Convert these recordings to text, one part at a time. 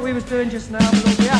What we was doing just now, we'll all be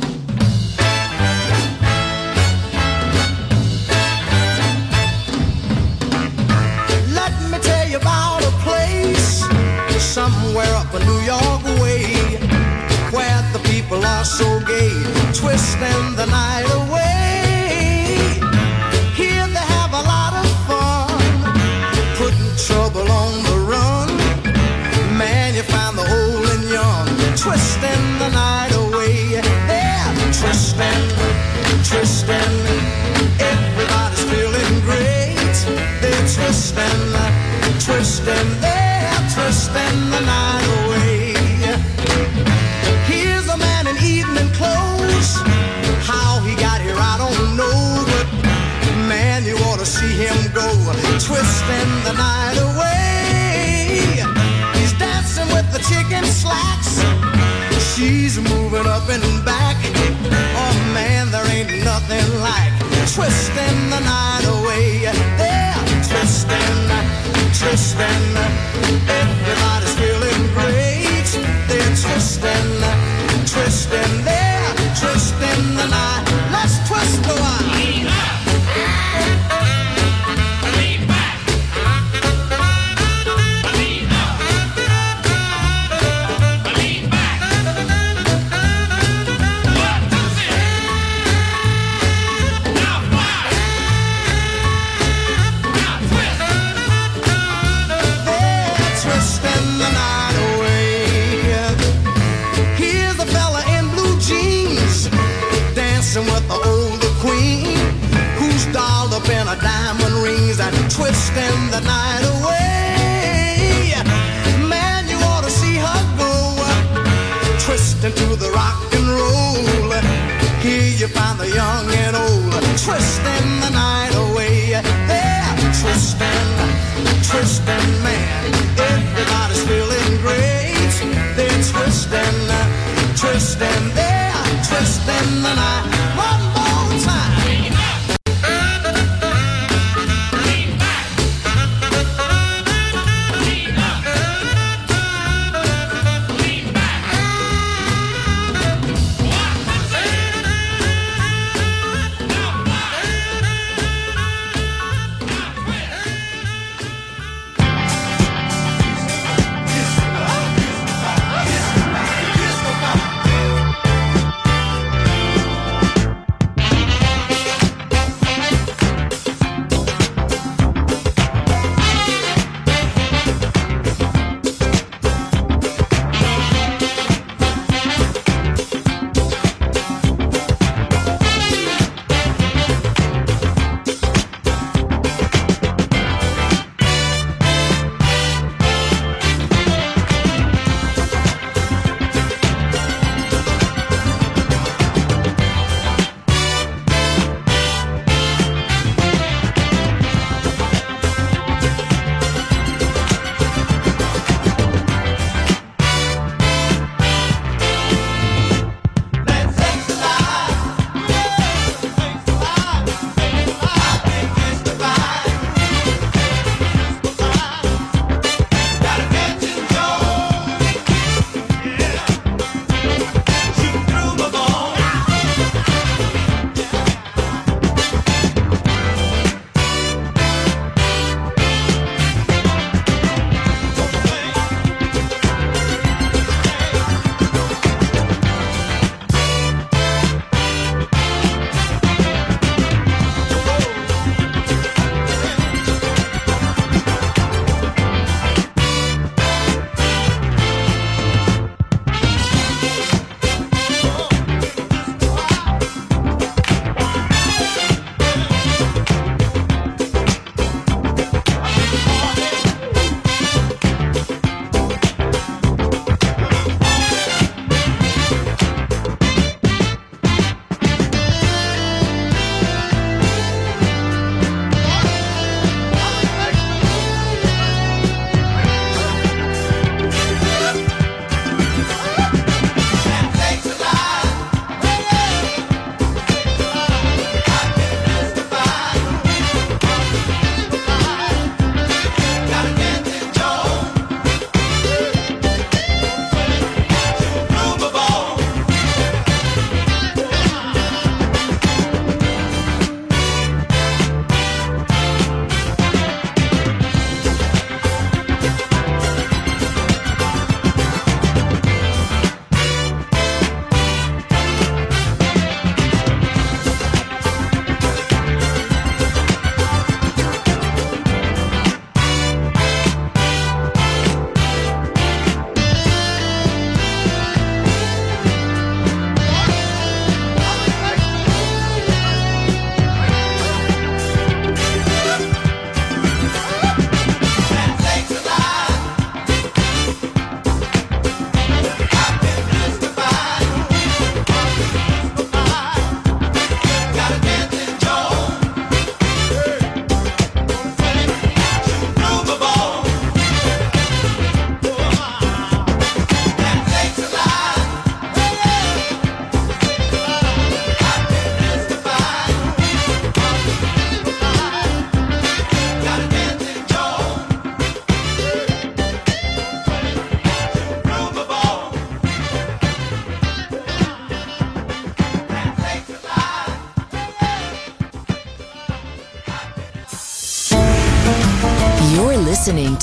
In New York way where the people are so gay, twisting the night away. Here they have a lot of fun, putting trouble on the run. Man, you find the old and young, twisting the night away. They're twisting, twisting. Everybody's feeling great. They're twisting, twisting. Twisting the night away. He's dancing with the chicken slacks. She's moving up and back. Oh man, there ain't nothing like twisting the night away. They're twisting, twisting. Everybody's feeling great. They're twisting, twisting. They're twisting the night. Let's twist the while. Dancing with the older queen who's dolled up in her diamond rings and twisting the night away. Man, you ought to see her go twisting to the rock and roll. Here you find the young and old twisting the night away. They're twisting, twisting, man. Everybody's feeling great. They're twisting, twisting, they're twisting the night.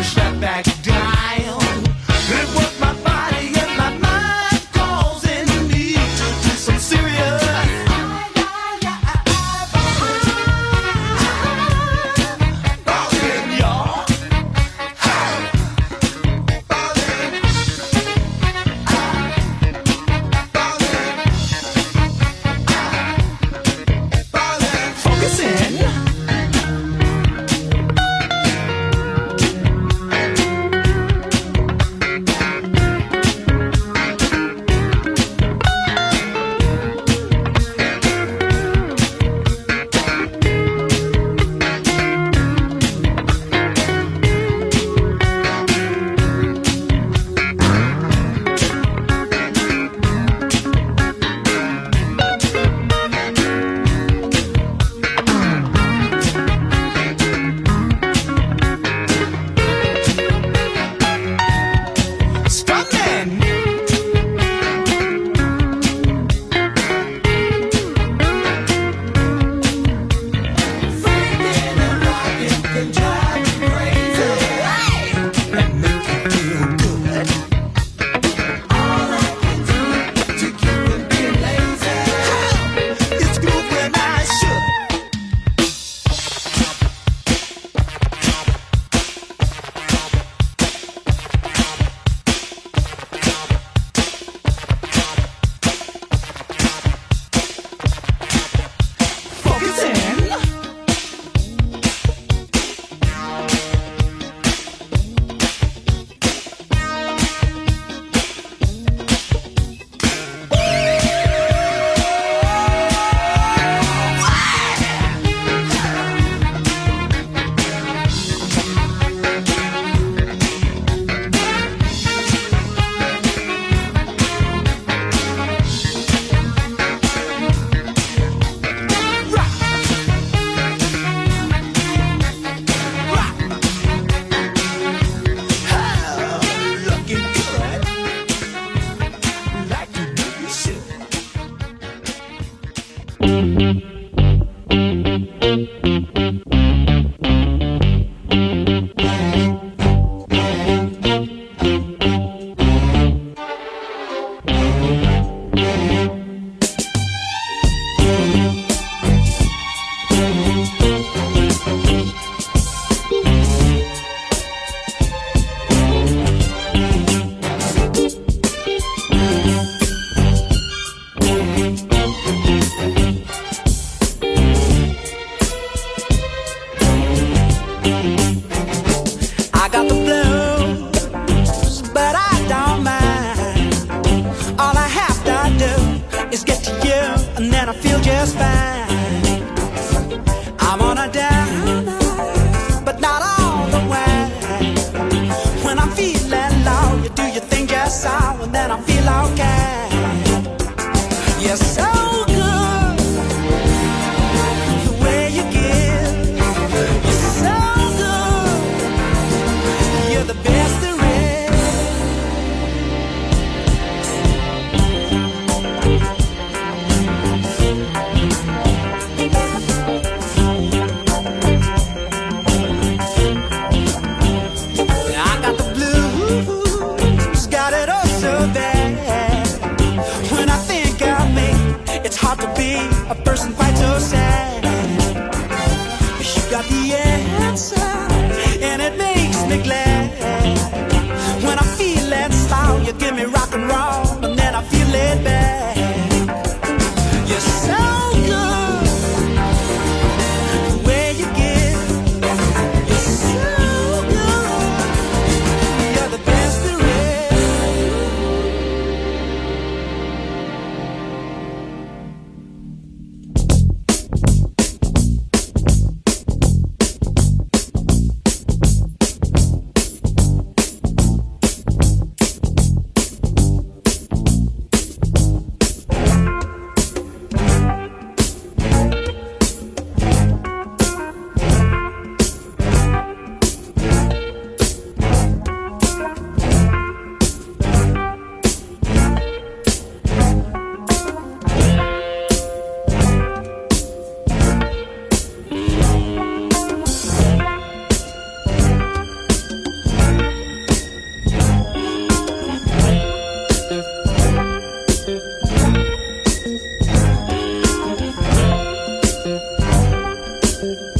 better step back. Just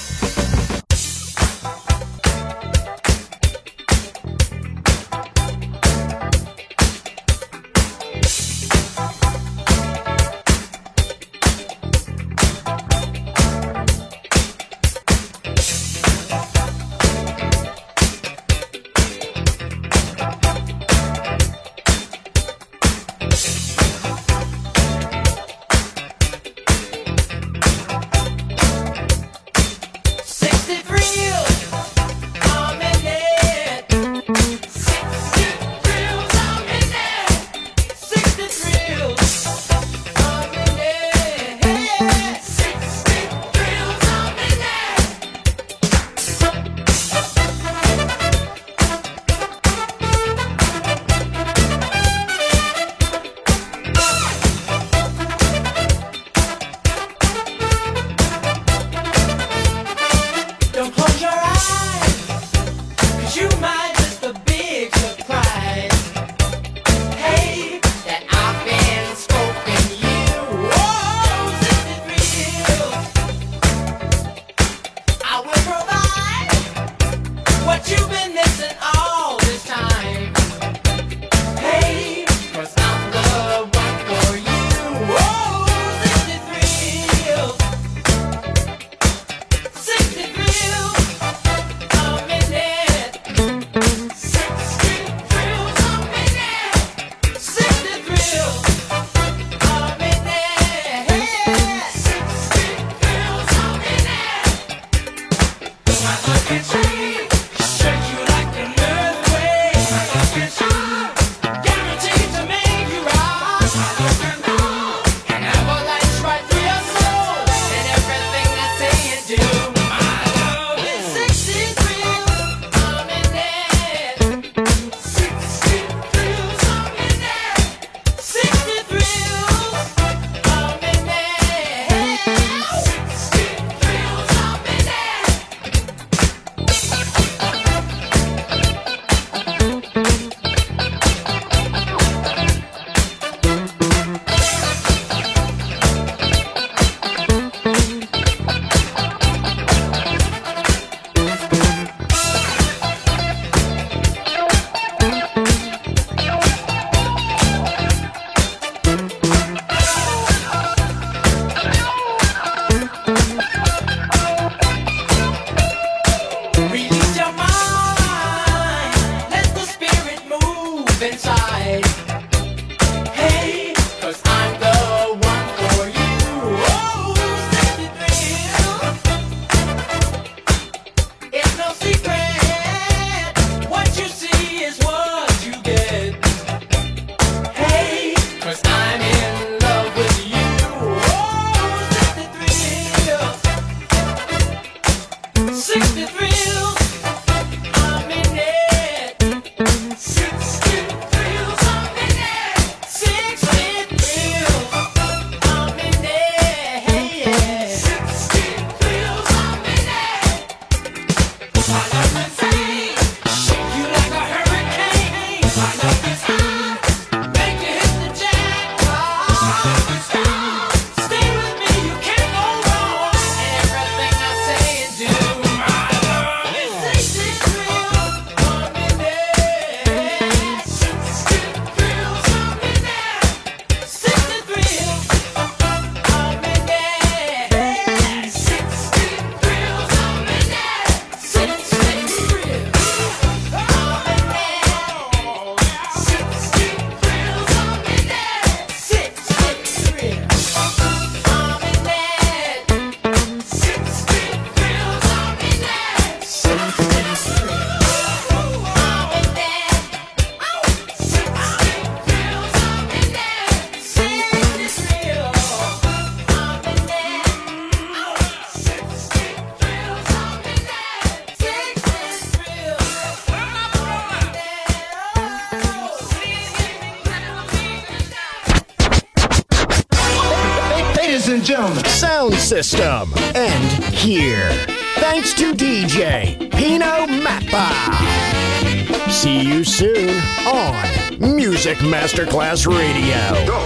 Masterclass Radio.